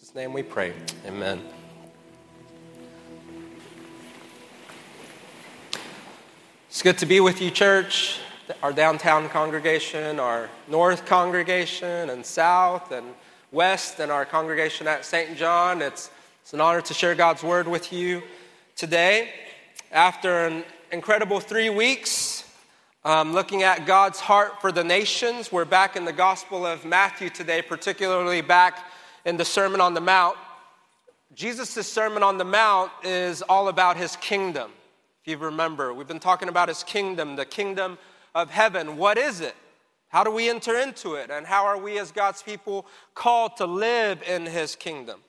His name we pray. Amen. It's good to be with you, church, our downtown congregation, our north congregation, and south and west, and our congregation at St. John. It's, it's an honor to share God's word with you today. After an incredible three weeks um, looking at God's heart for the nations, we're back in the Gospel of Matthew today, particularly back in the Sermon on the Mount. Jesus' Sermon on the Mount is all about his kingdom. If you remember, we've been talking about his kingdom, the kingdom of heaven. What is it? How do we enter into it? And how are we as God's people called to live in his kingdom?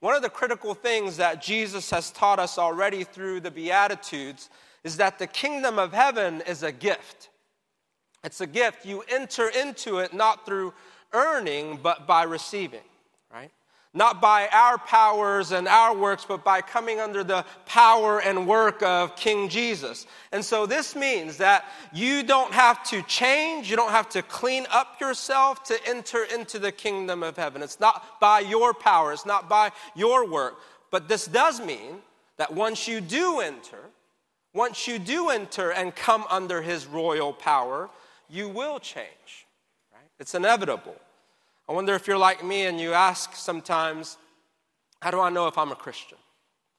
One of the critical things that Jesus has taught us already through the Beatitudes is that the kingdom of heaven is a gift. It's a gift. You enter into it not through earning, but by receiving not by our powers and our works, but by coming under the power and work of King Jesus. And so this means that you don't have to change, you don't have to clean up yourself to enter into the kingdom of heaven. It's not by your power, it's not by your work. But this does mean that once you do enter, once you do enter and come under his royal power, you will change. Right? It's inevitable. I wonder if you're like me and you ask sometimes, How do I know if I'm a Christian?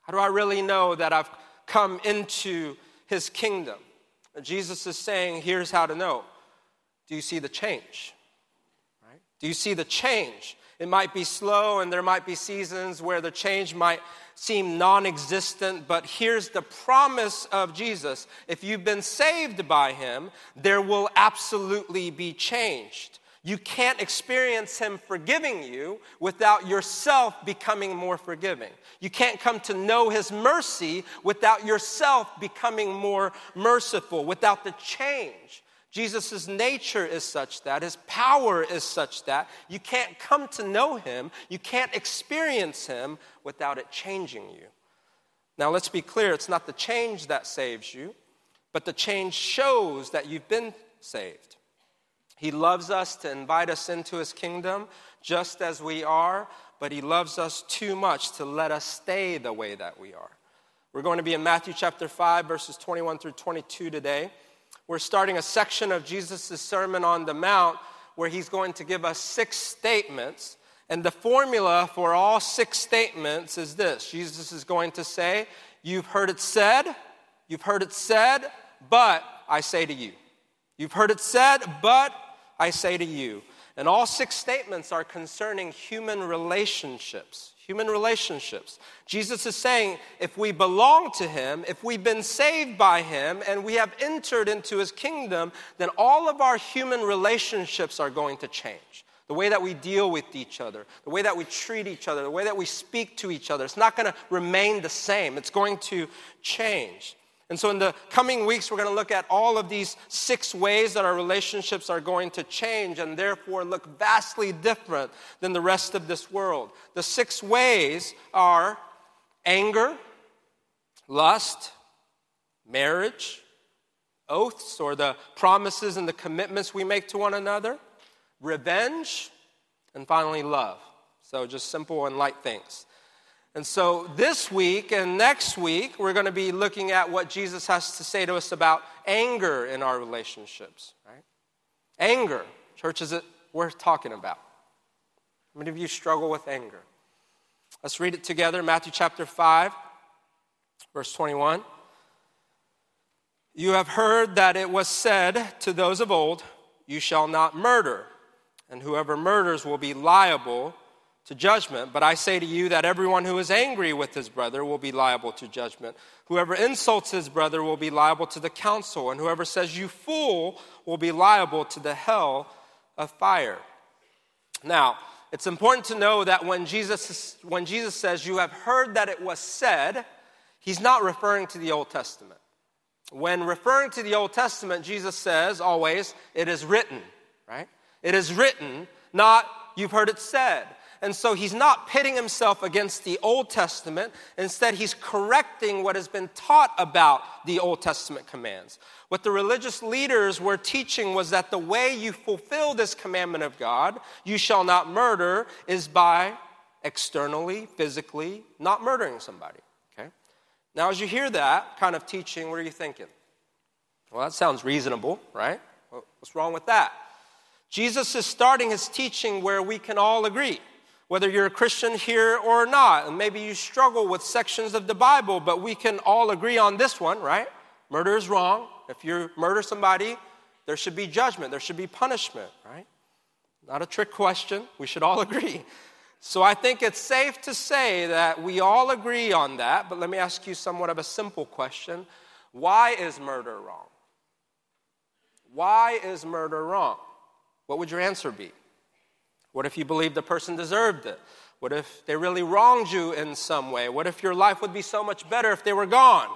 How do I really know that I've come into his kingdom? And Jesus is saying, Here's how to know. Do you see the change? Right? Do you see the change? It might be slow and there might be seasons where the change might seem non existent, but here's the promise of Jesus. If you've been saved by him, there will absolutely be changed. You can't experience Him forgiving you without yourself becoming more forgiving. You can't come to know His mercy without yourself becoming more merciful, without the change. Jesus' nature is such that, His power is such that you can't come to know Him, you can't experience Him without it changing you. Now, let's be clear it's not the change that saves you, but the change shows that you've been saved. He loves us to invite us into his kingdom just as we are, but he loves us too much to let us stay the way that we are. We're going to be in Matthew chapter 5, verses 21 through 22 today. We're starting a section of Jesus' Sermon on the Mount where he's going to give us six statements. And the formula for all six statements is this Jesus is going to say, You've heard it said, you've heard it said, but I say to you. You've heard it said, but I say to you. And all six statements are concerning human relationships. Human relationships. Jesus is saying if we belong to Him, if we've been saved by Him, and we have entered into His kingdom, then all of our human relationships are going to change. The way that we deal with each other, the way that we treat each other, the way that we speak to each other, it's not going to remain the same. It's going to change. And so, in the coming weeks, we're going to look at all of these six ways that our relationships are going to change and therefore look vastly different than the rest of this world. The six ways are anger, lust, marriage, oaths or the promises and the commitments we make to one another, revenge, and finally, love. So, just simple and light things. And so this week and next week, we're going to be looking at what Jesus has to say to us about anger in our relationships, right? Anger. Church, is it worth talking about? How many of you struggle with anger? Let's read it together Matthew chapter 5, verse 21. You have heard that it was said to those of old, You shall not murder, and whoever murders will be liable to judgment. But I say to you that everyone who is angry with his brother will be liable to judgment. Whoever insults his brother will be liable to the council, and whoever says, You fool, will be liable to the hell of fire. Now, it's important to know that when Jesus, when Jesus says, You have heard that it was said, he's not referring to the Old Testament. When referring to the Old Testament, Jesus says always, It is written, right? It is written, not you've heard it said. And so he's not pitting himself against the Old Testament. Instead, he's correcting what has been taught about the Old Testament commands. What the religious leaders were teaching was that the way you fulfill this commandment of God, you shall not murder, is by externally, physically, not murdering somebody. Okay? Now, as you hear that kind of teaching, what are you thinking? Well, that sounds reasonable, right? What's wrong with that? Jesus is starting his teaching where we can all agree, whether you're a Christian here or not. And maybe you struggle with sections of the Bible, but we can all agree on this one, right? Murder is wrong. If you murder somebody, there should be judgment, there should be punishment, right? Not a trick question. We should all agree. So I think it's safe to say that we all agree on that, but let me ask you somewhat of a simple question. Why is murder wrong? Why is murder wrong? What would your answer be? What if you believe the person deserved it? What if they really wronged you in some way? What if your life would be so much better if they were gone?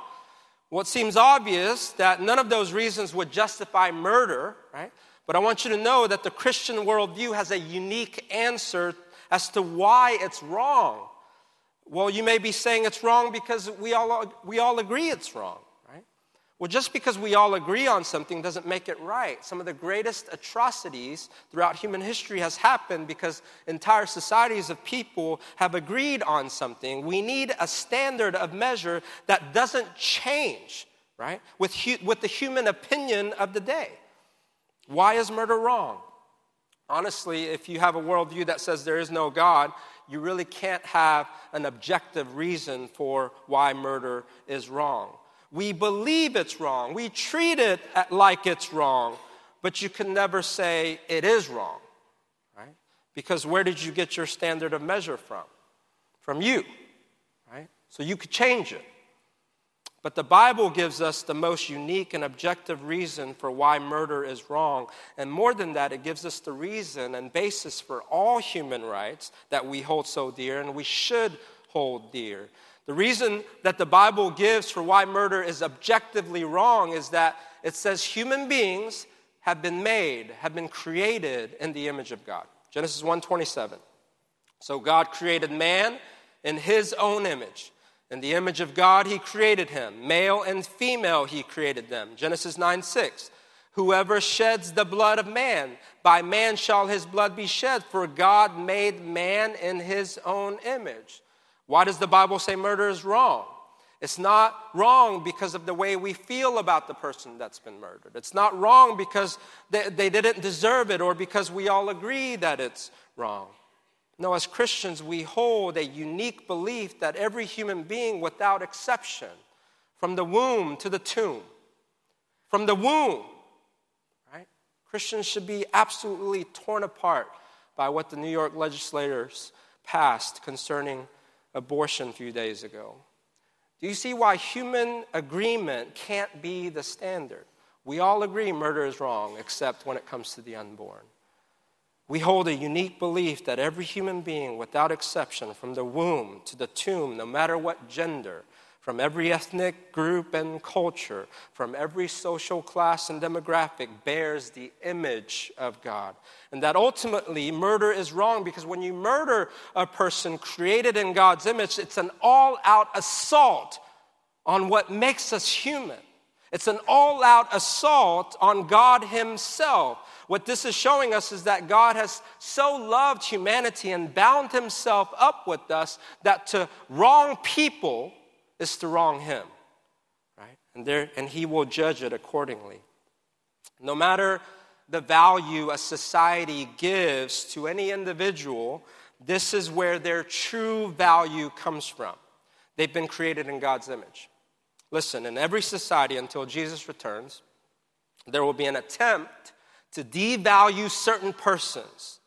Well, seems obvious that none of those reasons would justify murder, right? But I want you to know that the Christian worldview has a unique answer as to why it's wrong. Well, you may be saying it's wrong because we all, we all agree it's wrong. Well, just because we all agree on something doesn't make it right. Some of the greatest atrocities throughout human history has happened because entire societies of people have agreed on something. We need a standard of measure that doesn't change, right? With, hu- with the human opinion of the day. Why is murder wrong? Honestly, if you have a worldview that says there is no God, you really can't have an objective reason for why murder is wrong. We believe it's wrong. We treat it like it's wrong, but you can never say it is wrong, right? Because where did you get your standard of measure from? From you, right? So you could change it. But the Bible gives us the most unique and objective reason for why murder is wrong. And more than that, it gives us the reason and basis for all human rights that we hold so dear and we should hold dear. The reason that the Bible gives for why murder is objectively wrong is that it says human beings have been made, have been created in the image of God. Genesis 1:27. So God created man in his own image. In the image of God he created him. Male and female he created them. Genesis 9:6. Whoever sheds the blood of man, by man shall his blood be shed, for God made man in his own image. Why does the Bible say murder is wrong? It's not wrong because of the way we feel about the person that's been murdered. It's not wrong because they, they, didn't deserve it or because we all agree that it's wrong. No, as Christians, we hold a unique belief that every human being, without exception, from the womb to the tomb, from the womb, right? Christians should be absolutely torn apart by what the New York legislators passed concerning abortion a few days ago. Do you see why human agreement can't be the standard? We all agree murder is wrong, except when it comes to the unborn. We hold a unique belief that every human being, without exception, from the womb to the tomb, no matter what gender, from every ethnic group and culture, from every social class and demographic, bears the image of God. And that ultimately murder is wrong because when you murder a person created in God's image, it's an all out assault on what makes us human. It's an all out assault on God Himself. What this is showing us is that God has so loved humanity and bound Himself up with us that to wrong people, is to wrong him, right? And, there, and he will judge it accordingly. No matter the value a society gives to any individual, this is where their true value comes from. They've been created in God's image. Listen, in every society until Jesus returns, there will be an attempt to devalue certain persons,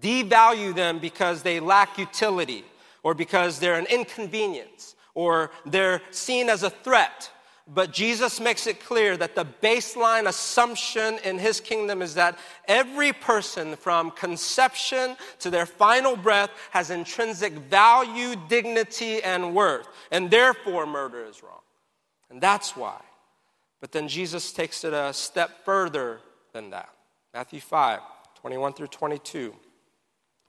devalue them because they lack utility or because they're an inconvenience or they're seen as a threat. But Jesus makes it clear that the baseline assumption in his kingdom is that every person from conception to their final breath has intrinsic value, dignity, and worth. And therefore, murder is wrong. And that's why. But then Jesus takes it a step further than that. Matthew 5, 21 through 22.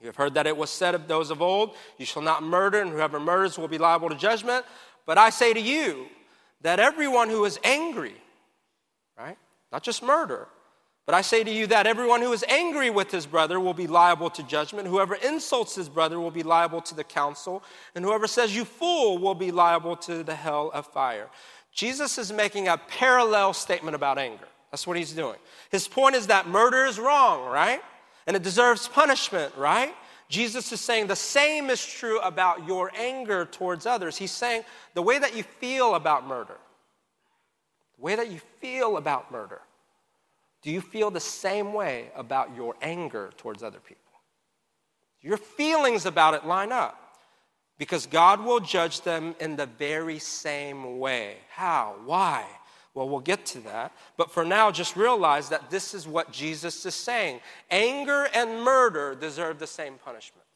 You have heard that it was said of those of old, You shall not murder, and whoever murders will be liable to judgment. But I say to you that everyone who is angry, right, not just murder, But I say to you that everyone who is angry with his brother will be liable to judgment. Whoever insults his brother will be liable to the council. And whoever says, You fool, will be liable to the hell of fire. Jesus is making a parallel statement about anger. That's what he's doing. His point is that murder is wrong, right? And it deserves punishment, right? Jesus is saying the same is true about your anger towards others. He's saying the way that you feel about murder, the way that you feel about murder, do you feel the same way about your anger towards other people? Your feelings about it line up because God will judge them in the very same way. How? Why? Well, we'll get to that. But for now, just realize that this is what Jesus is saying anger and murder deserve the same punishment.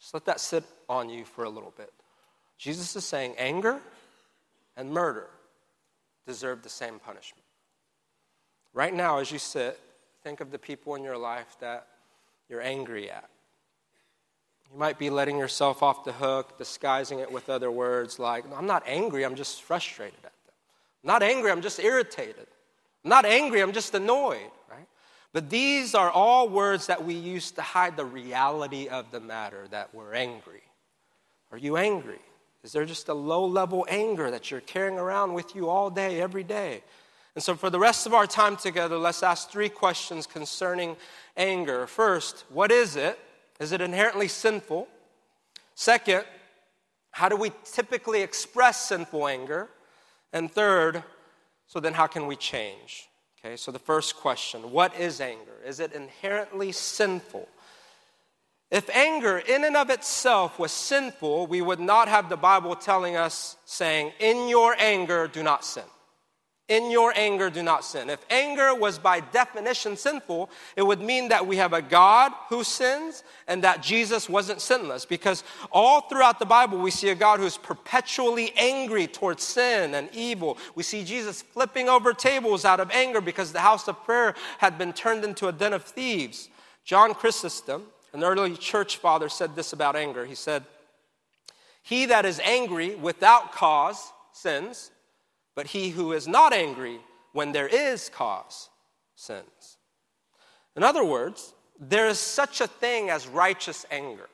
Just let that sit on you for a little bit. Jesus is saying anger and murder deserve the same punishment. Right now, as you sit, think of the people in your life that you're angry at. You might be letting yourself off the hook, disguising it with other words like, I'm not angry, I'm just frustrated at them. I'm not angry, I'm just irritated. I'm not angry, I'm just annoyed, right? But these are all words that we use to hide the reality of the matter that we're angry. Are you angry? Is there just a low level anger that you're carrying around with you all day, every day? And so, for the rest of our time together, let's ask three questions concerning anger. First, what is it? Is it inherently sinful? Second, how do we typically express sinful anger? And third, so then how can we change? Okay, so the first question what is anger? Is it inherently sinful? If anger in and of itself was sinful, we would not have the Bible telling us, saying, In your anger, do not sin. In your anger, do not sin. If anger was by definition sinful, it would mean that we have a God who sins and that Jesus wasn't sinless. Because all throughout the Bible, we see a God who's perpetually angry towards sin and evil. We see Jesus flipping over tables out of anger because the house of prayer had been turned into a den of thieves. John Chrysostom, an early church father, said this about anger. He said, He that is angry without cause sins but he who is not angry when there is cause sins. In other words, there is such a thing as righteous anger.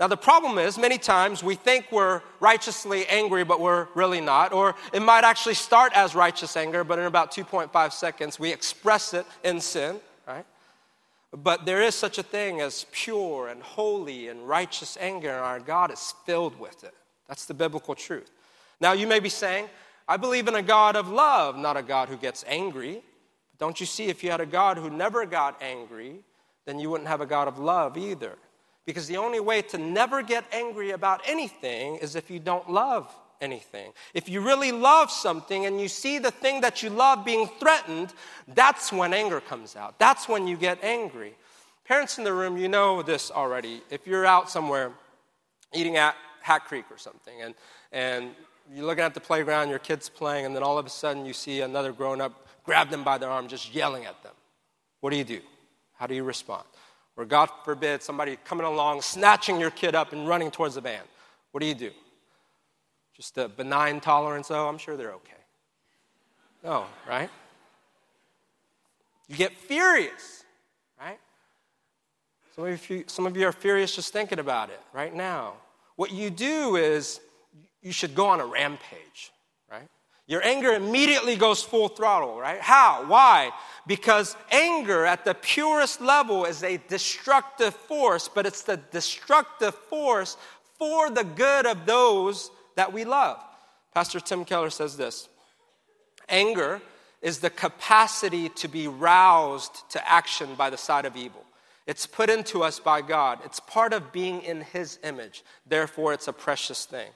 Now, the problem is, many times we think we're righteously angry, but we're really not. Or it might actually start as righteous anger, but in about 2.5 seconds, we express it in sin, right? But there is such a thing as pure and holy and righteous anger, and our God is filled with it. That's the biblical truth. Now, you may be saying, I believe in a God of love, not a God who gets angry. Don't you see, if you had a God who never got angry, then you wouldn't have a God of love either. Because the only way to never get angry about anything is if you don't love anything. If you really love something and you see the thing that you love being threatened, that's when anger comes out. That's when you get angry. Parents in the room, you know this already. If you're out somewhere eating at Hat Creek or something, and, and you're looking at the playground, your kid's playing, and then all of a sudden you see another grown up grab them by their arm, just yelling at them. What do you do? How do you respond? Or, God forbid, somebody coming along, snatching your kid up and running towards the van. What do you do? Just a benign tolerance? Oh, I'm sure they're okay. No, right? You get furious, right? Some of, you, some of you are furious just thinking about it right now. What you do is you should go on a rampage, right? Your anger immediately goes full throttle, right? How? Why? Because anger at the purest level is a destructive force, but it's the destructive force for the good of those that we love. Pastor Tim Keller says this Anger is the capacity to be roused to action by the side of evil. It's put into us by God. It's part of being in His image. Therefore, it's a precious thing.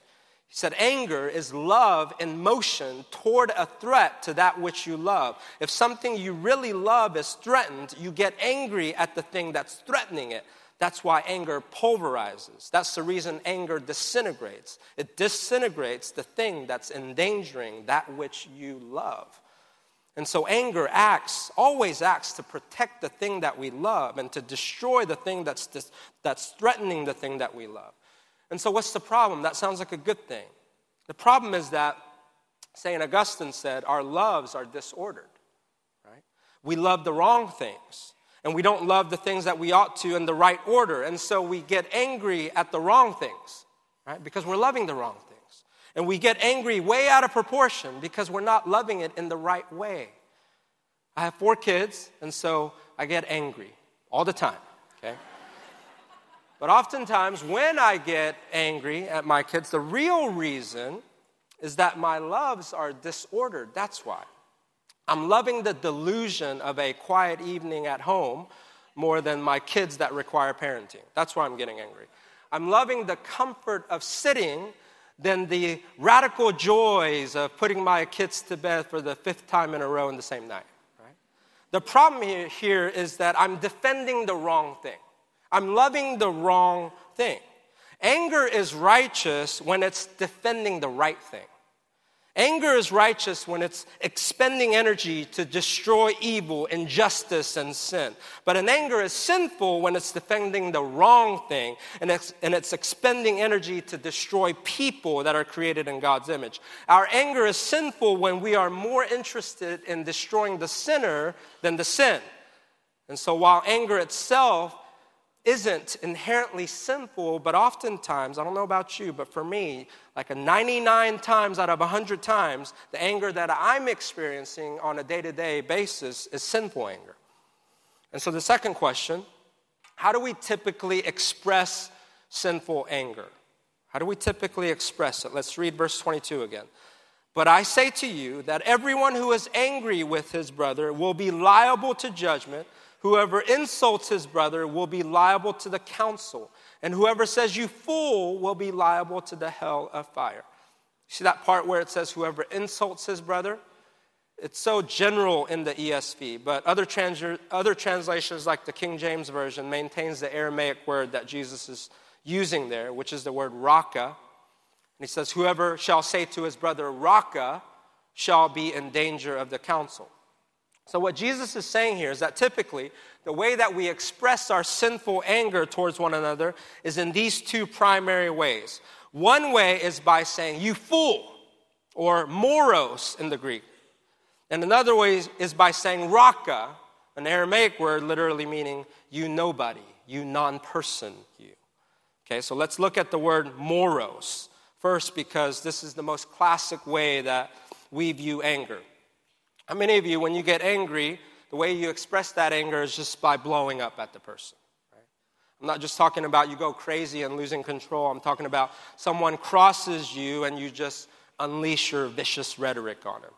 He said, anger is love in motion toward a threat to that which you love. If something you really love is threatened, you get angry at the thing that's threatening it. That's why anger pulverizes. That's the reason anger disintegrates. It disintegrates the thing that's endangering that which you love. And so anger acts, always acts to protect the thing that we love and to destroy the thing that's, dis- that's threatening the thing that we love. And so, what's the problem? That sounds like a good thing. The problem is that St. Augustine said, our loves are disordered. Right? We love the wrong things, and we don't love the things that we ought to in the right order. And so we get angry at the wrong things, right? Because we're loving the wrong things. And we get angry way out of proportion because we're not loving it in the right way. I have four kids, and so I get angry all the time, okay? But oftentimes, when I get angry at my kids, the real reason is that my loves are disordered. That's why. I'm loving the delusion of a quiet evening at home more than my kids that require parenting. That's why I'm getting angry. I'm loving the comfort of sitting than the radical joys of putting my kids to bed for the fifth time in a row in the same night. Right? The problem here is that I'm defending the wrong thing. I'm loving the wrong thing. Anger is righteous when it's defending the right thing. Anger is righteous when it's expending energy to destroy evil, injustice, and sin. But an anger is sinful when it's defending the wrong thing and it's, and it's expending energy to destroy people that are created in God's image. Our anger is sinful when we are more interested in destroying the sinner than the sin. And so while anger itself isn't inherently sinful, but oftentimes, I don't know about you, but for me, like a 99 times out of 100 times, the anger that I'm experiencing on a day to day basis is sinful anger. And so the second question how do we typically express sinful anger? How do we typically express it? Let's read verse 22 again. But I say to you that everyone who is angry with his brother will be liable to judgment. Whoever insults his brother will be liable to the council, and whoever says you fool will be liable to the hell of fire. See that part where it says whoever insults his brother? It's so general in the ESV, but other, trans- other translations, like the King James Version, maintains the Aramaic word that Jesus is using there, which is the word raka. And he says, Whoever shall say to his brother, raka, shall be in danger of the council. So, what Jesus is saying here is that typically the way that we express our sinful anger towards one another is in these two primary ways. One way is by saying, You fool, or moros in the Greek. And another way is by saying raka, an Aramaic word literally meaning you nobody, you non person, you. Okay, so let's look at the word moros first because this is the most classic way that we view anger. How many of you, when you get angry, the way you express that anger is just by blowing up at the person? I'm not just talking about you go crazy and losing control. I'm talking about someone crosses you and you just unleash your vicious rhetoric on him.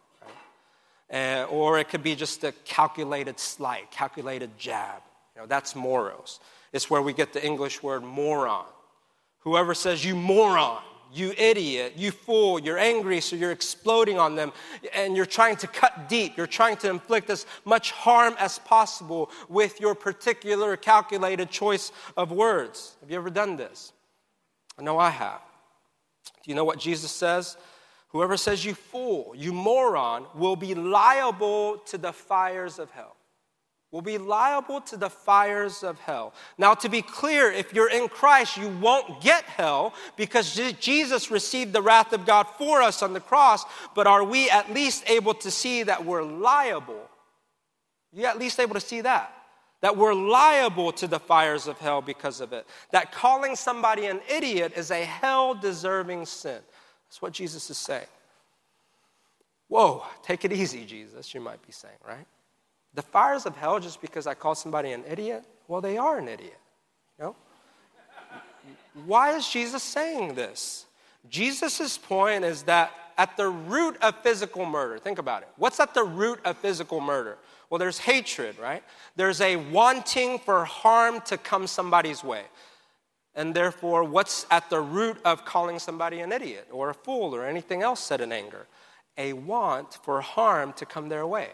Right? Uh, or it could be just a calculated slight, calculated jab. You know, that's moros. It's where we get the English word moron. Whoever says you moron, you idiot, you fool, you're angry, so you're exploding on them, and you're trying to cut deep. You're trying to inflict as much harm as possible with your particular calculated choice of words. Have you ever done this? I know I have. Do you know what Jesus says? Whoever says you fool, you moron, will be liable to the fires of hell will be liable to the fires of hell. Now, to be clear, if you're in Christ, you won't get hell because Jesus received the wrath of God for us on the cross, but are we at least able to see that we're liable? You at least able to see that? That we're liable to the fires of hell because of it. That calling somebody an idiot is a hell deserving sin. That's what Jesus is saying. Whoa, take it easy, Jesus, you might be saying, right? The fires of hell just because I call somebody an idiot? Well, they are an idiot. Know? Why is Jesus saying this? Jesus' point is that at the root of physical murder, think about it. What's at the root of physical murder? Well, there's hatred, right? There's a wanting for harm to come somebody's way. And therefore, what's at the root of calling somebody an idiot or a fool or anything else said in anger? A want for harm to come their way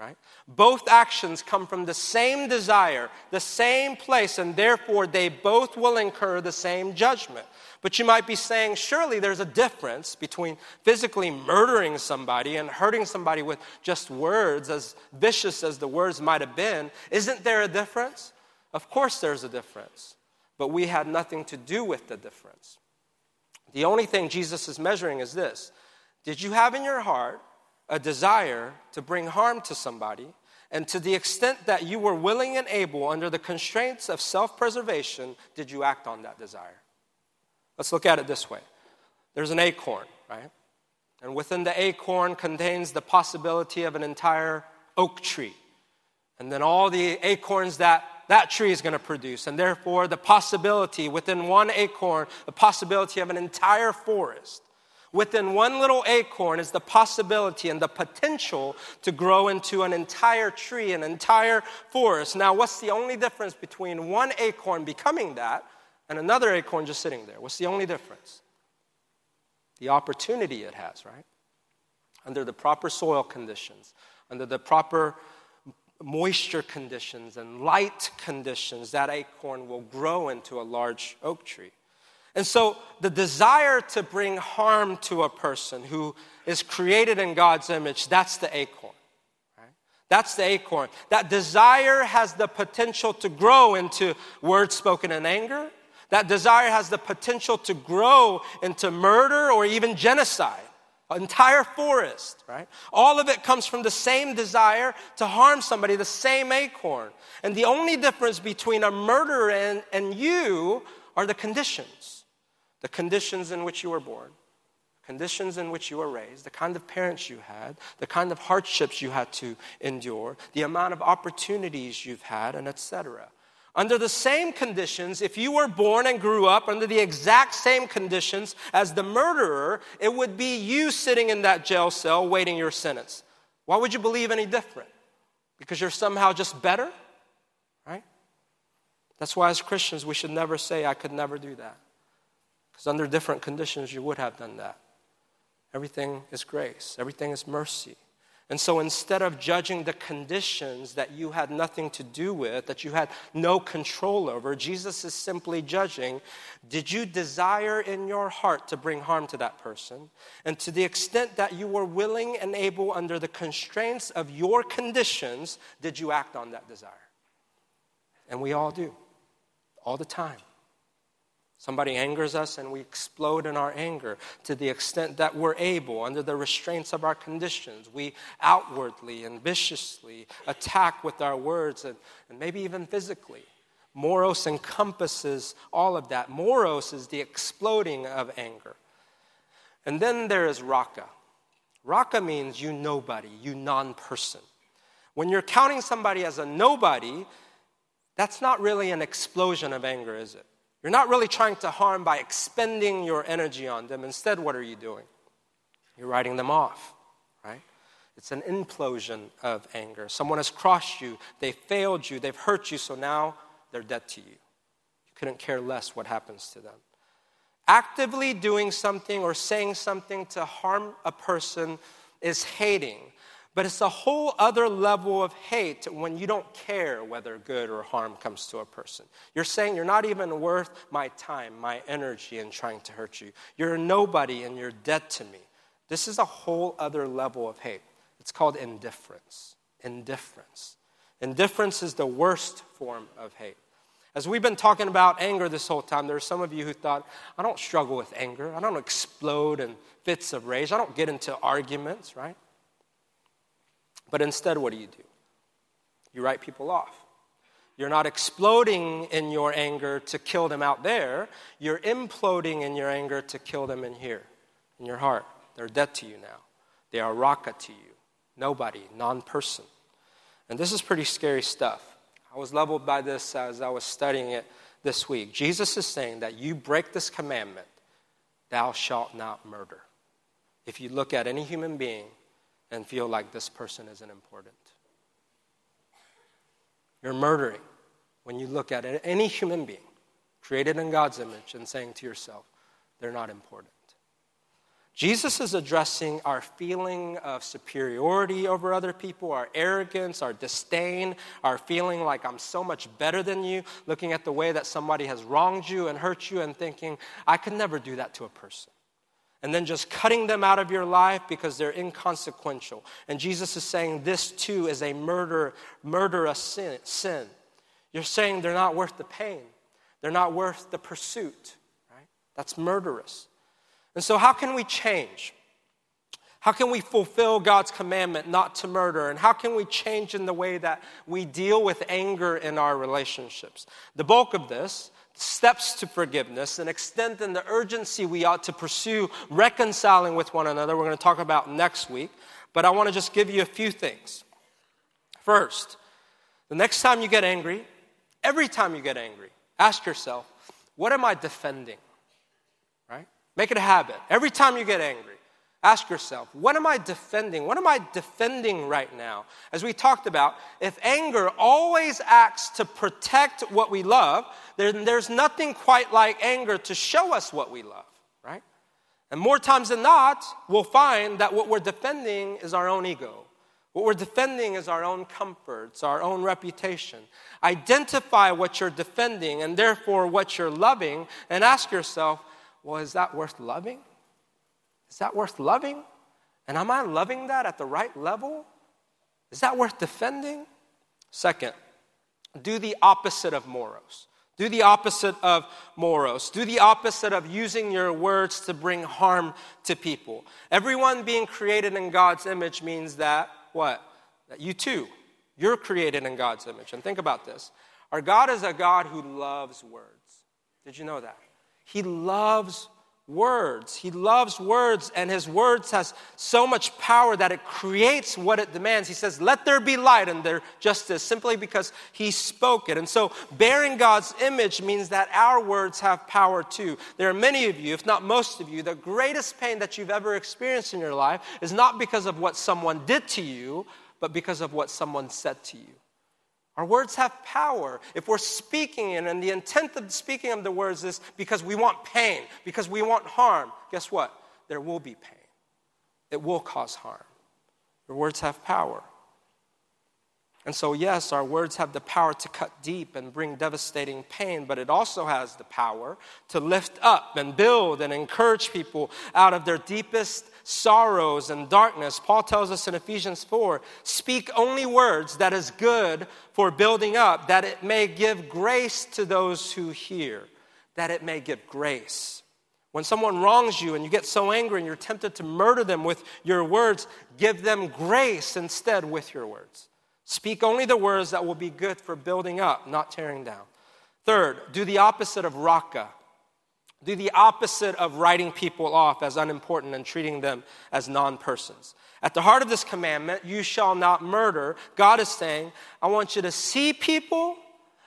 right? Both actions come from the same desire, the same place, and therefore they both will incur the same judgment. But you might be saying, surely there's a difference between physically murdering somebody and hurting somebody with just words, as vicious as the words might have been. Isn't there a difference? Of course there's a difference, but we had nothing to do with the difference. The only thing Jesus is measuring is this Did you have in your heart a desire to bring harm to somebody, And to the extent that you were willing and able, under the constraints of self preservation, did you act on that desire? Let's look at it this way there's an acorn, right? And within the acorn contains the possibility of an entire oak tree. And then all the acorns that that tree is going to produce. And therefore, the possibility within one acorn, the possibility of an entire forest. Within one little acorn is the possibility and the potential to grow into an entire tree, an entire forest. Now, what's the only difference between one acorn becoming that and another acorn just sitting there? What's the only difference? The opportunity it has, right? Under the proper soil conditions, under the proper moisture conditions and light conditions, that acorn will grow into a large oak tree. And so the desire to bring harm to a person who is created in God's image, that's the acorn. That's the acorn. That desire has the potential to grow into words spoken in anger. That desire has the potential to grow into murder or even genocide. An entire forest, right? All of it comes from the same desire to harm somebody, the same acorn. And the only difference between a murderer and, and you are the conditions the conditions in which you were born, conditions in which you were raised, the kind of parents you had, the kind of hardships you had to endure, the amount of opportunities you've had, and etc. Under the same conditions, if you were born and grew up under the exact same conditions as the murderer, it would be you sitting in that jail cell waiting your sentence. Why would you believe any different? Because you're somehow just better? That's why, as Christians, we should never say, I could never do that. Because under different conditions, you would have done that. Everything is grace, everything is mercy. And so instead of judging the conditions that you had nothing to do with, that you had no control over, Jesus is simply judging did you desire in your heart to bring harm to that person? And to the extent that you were willing and able, under the constraints of your conditions, did you act on that desire? And we all do, all the time. Somebody angers us and we explode in our anger to the extent that we're able, under the restraints of our conditions. We outwardly and viciously attack with our words and, and maybe even physically. Moros encompasses all of that. Moros is the exploding of anger. And then there is raka. Raka means you nobody, you non person. When you're counting somebody as a nobody, that's not really an explosion of anger, is it? You're not really trying to harm by expending your energy on them. Instead, what are you doing? You're writing them off, right? It's an implosion of anger. Someone has crossed you, they failed you, they've hurt you, so now they're dead to you. You couldn't care less what happens to them. Actively doing something or saying something to harm a person is hating. But it's a whole other level of hate when you don't care whether good or harm comes to a person. You're saying you're not even worth my time, my energy in trying to hurt you. You're nobody and you're dead to me. This is a whole other level of hate. It's called indifference. Indifference. Indifference is the worst form of hate. As we've been talking about anger this whole time, there are some of you who thought, I don't struggle with anger. I don't explode in fits of rage. I don't get into arguments, right? But instead, what do you do? You write people off. You're not exploding in your anger to kill them out there. You're imploding in your anger to kill them in here, in your heart. They're dead to you now. They are raca to you. Nobody, non person. And this is pretty scary stuff. I was leveled by this as I was studying it this week. Jesus is saying that you break this commandment, thou shalt not murder. If you look at any human being and feel like this person isn't important. You're murdering when you look at any human being created in God's image and saying to yourself, they're not important. Jesus is addressing our feeling of superiority over other people, our arrogance, our disdain, our feeling like I'm so much better than you, looking at the way that somebody has wronged you and hurt you and thinking, I could never do that to a person and then just cutting them out of your life because they're inconsequential. And Jesus is saying this too is a murder, murderous sin, sin. You're saying they're not worth the pain. They're not worth the pursuit, right? That's murderous. And so how can we change? How can we fulfill God's commandment not to murder? And how can we change in the way that we deal with anger in our relationships? The bulk of this, steps to forgiveness, and extent and the urgency we ought to pursue reconciling with one another, we're going to talk about next week. But I want to just give you a few things. First, the next time you get angry, every time you get angry, ask yourself, what am I defending? Right? Make it a habit. Every time you get angry, Ask yourself, what am I defending? What am I defending right now? As we talked about, if anger always acts to protect what we love, then there's nothing quite like anger to show us what we love, right? And more times than not, we'll find that what we're defending is our own ego. What we're defending is our own comforts, our own reputation. Identify what you're defending and therefore what you're loving, and ask yourself, well, is that worth loving? Is that worth loving? And am I loving that at the right level? Is that worth defending? Second, do the opposite of moros. Do the opposite of moros. Do the opposite of using your words to bring harm to people. Everyone being created in God's image means that what? That you too, you're created in God's image. And think about this. Our God is a God who loves words. Did you know that? He loves words. He loves words, and his words has so much power that it creates what it demands. He says, Let there be light, and there just is, simply because he spoke it. And so, bearing God's image means that our words have power too. There are many of you, if not most of you, the greatest pain that you've ever experienced in your life is not because of what someone did to you, but because of what someone said to you. Our words have power. If we're speaking in, and the intent of speaking of the words is because we want pain, because we want harm, guess what? There will be pain. It will cause harm. Your words have power. And so, yes, our words have the power to cut deep and bring devastating pain, but it also has the power to lift up and build and encourage people out of their deepest sorrows and darkness. Paul tells us in Ephesians 4 speak only words that is good for building up, that it may give grace to those who hear, that it may give grace. When someone wrongs you and you get so angry and you're tempted to murder them with your words, give them grace instead with your words. Speak only the words that will be good for building up, not tearing down. Third, do the opposite of raka. Do the opposite of writing people off as unimportant and treating them as non persons. At the heart of this commandment, you shall not murder, God is saying, I want you to see people,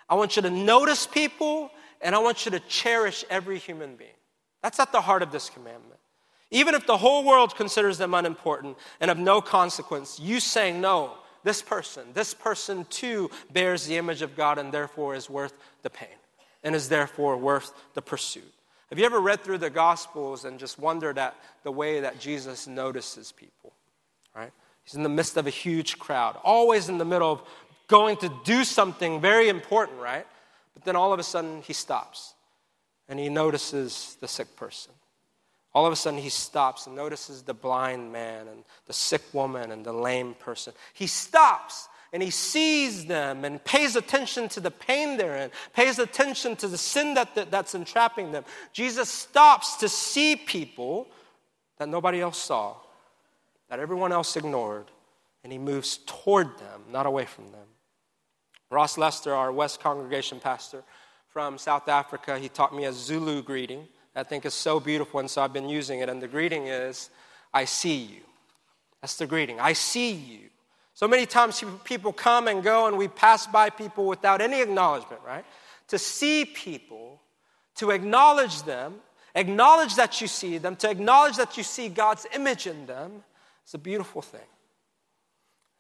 I want you to notice people, and I want you to cherish every human being. That's at the heart of this commandment. Even if the whole world considers them unimportant and of no consequence, you saying, No, this person, this person too bears the image of God and therefore is worth the pain and is therefore worth the pursuit. Have you ever read through the Gospels and just wondered at the way that Jesus notices people? Right? He's in the midst of a huge crowd, always in the middle of going to do something very important, right? But then all of a sudden he stops and he notices the sick person. All of a sudden, he stops and notices the blind man and the sick woman and the lame person. He stops and he sees them and pays attention to the pain they're in, pays attention to the sin that, that, that's entrapping them. Jesus stops to see people that nobody else saw, that everyone else ignored, and he moves toward them, not away from them. Ross Lester, our West Congregation pastor from South Africa, he taught me a Zulu greeting. I think is so beautiful, and so I've been using it. And the greeting is, I see you. That's the greeting. I see you. So many times people come and go, and we pass by people without any acknowledgement, right? To see people, to acknowledge them, acknowledge that you see them, to acknowledge that you see God's image in them, is a beautiful thing.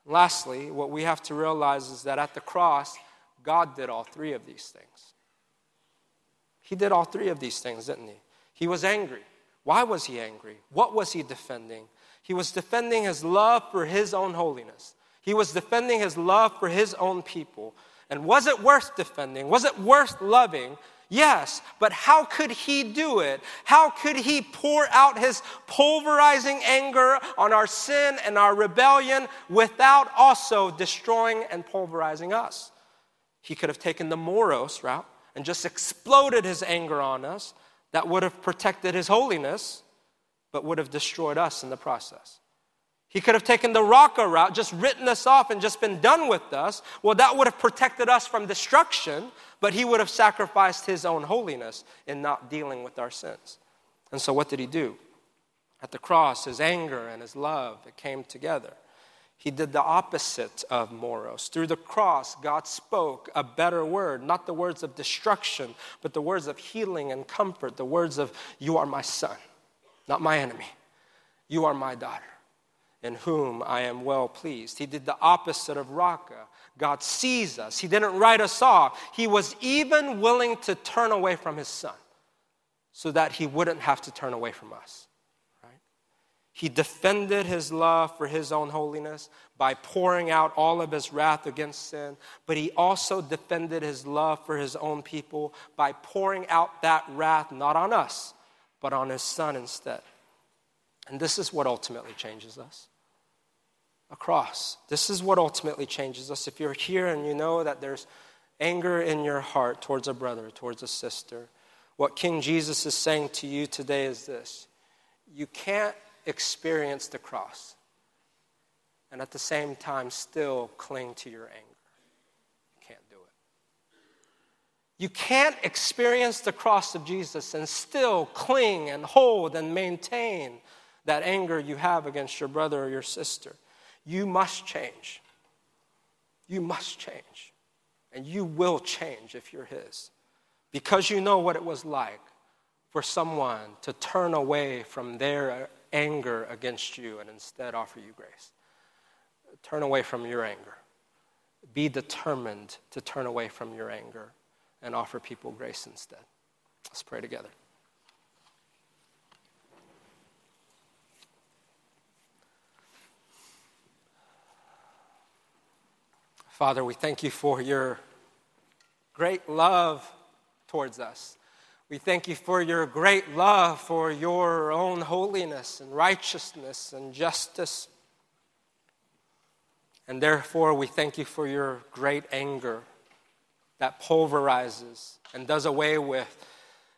Lastly, what we have to realize is that at the cross, God did all three of these things. He did all three of these things, didn't he? He was angry. Why was he angry? What was he defending? He was defending his love for his own holiness. He was defending his love for his own people. And was it worth defending? Was it worth loving? Yes, but how could he do it? How could he pour out his pulverizing anger on our sin and our rebellion without also destroying and pulverizing us? He could have taken the moros route and just exploded his anger on us, that would have protected his holiness, but would have destroyed us in the process. He could have taken the Raka route, just written us off and just been done with us. Well, that would have protected us from destruction, but he would have sacrificed his own holiness in not dealing with our sins. And so, what did he do? At the cross, his anger and his love, it came together. He did the opposite of moros. Through the cross, God spoke a better word, not the words of destruction, but the words of healing and comfort, the words of, You are my son, not my enemy. You are my daughter in whom I am well pleased. He did the opposite of Raca. God sees us. He didn't write us off. He was even willing to turn away from his son so that he wouldn't have to turn away from us. Right? He defended his love for his own holiness by pouring out all of his wrath against sin, but he also defended his love for his own people by pouring out that wrath not on us, but on his son instead. And this is what ultimately changes us a cross. This is what ultimately changes us. If you're here and you know that there's anger in your heart towards a brother, towards a sister, what King Jesus is saying to you today is this you can't experience the cross and at the same time still cling to your anger. You can't do it. You can't experience the cross of Jesus and still cling and hold and maintain that anger you have against your brother or your sister. You must change. You must change. And you will change if you're His. Because you know what it was like for someone to turn away from their anger against you and instead offer you grace. Turn away from your anger. Be determined to turn away from your anger and offer people grace instead. Let's pray together. Father, we thank you for your great love towards us. We thank you for your great love for your own holiness and righteousness and justice. And therefore, we thank you for your great anger that pulverizes and does away with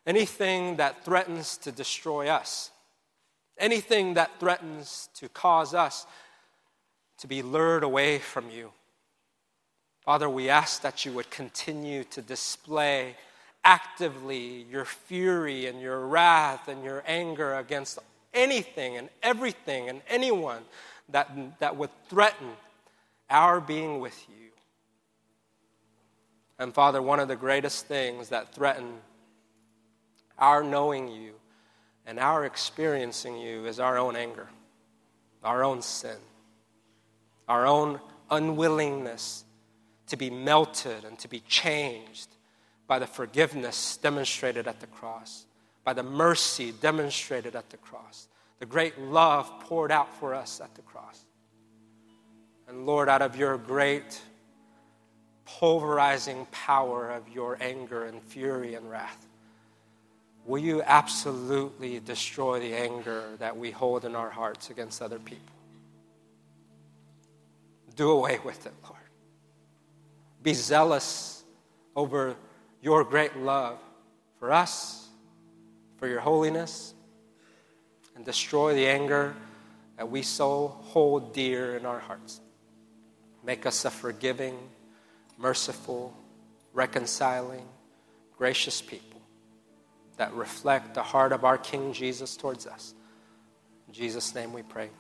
anything that threatens to destroy us, anything that threatens to cause us to be lured away from you. Father, we ask that you would continue to display actively your fury and your wrath and your anger against anything and everything and anyone that, that would threaten our being with you. And Father, one of the greatest things that threaten our knowing you and our experiencing you is our own anger, our own sin, our own unwillingness to be melted and to be changed by the forgiveness demonstrated at the cross, by the mercy demonstrated at the cross, the great love poured out for us at the cross. And Lord, out of your great pulverizing power of your anger and fury and wrath, will you absolutely destroy the anger that we hold in our hearts against other people? Do away with it, Lord. Be zealous over your great love for us, for your holiness, and destroy the anger that we so hold dear in our hearts. Make us a forgiving, merciful, reconciling, gracious people that reflect the heart of our King Jesus towards us. In Jesus' name we pray.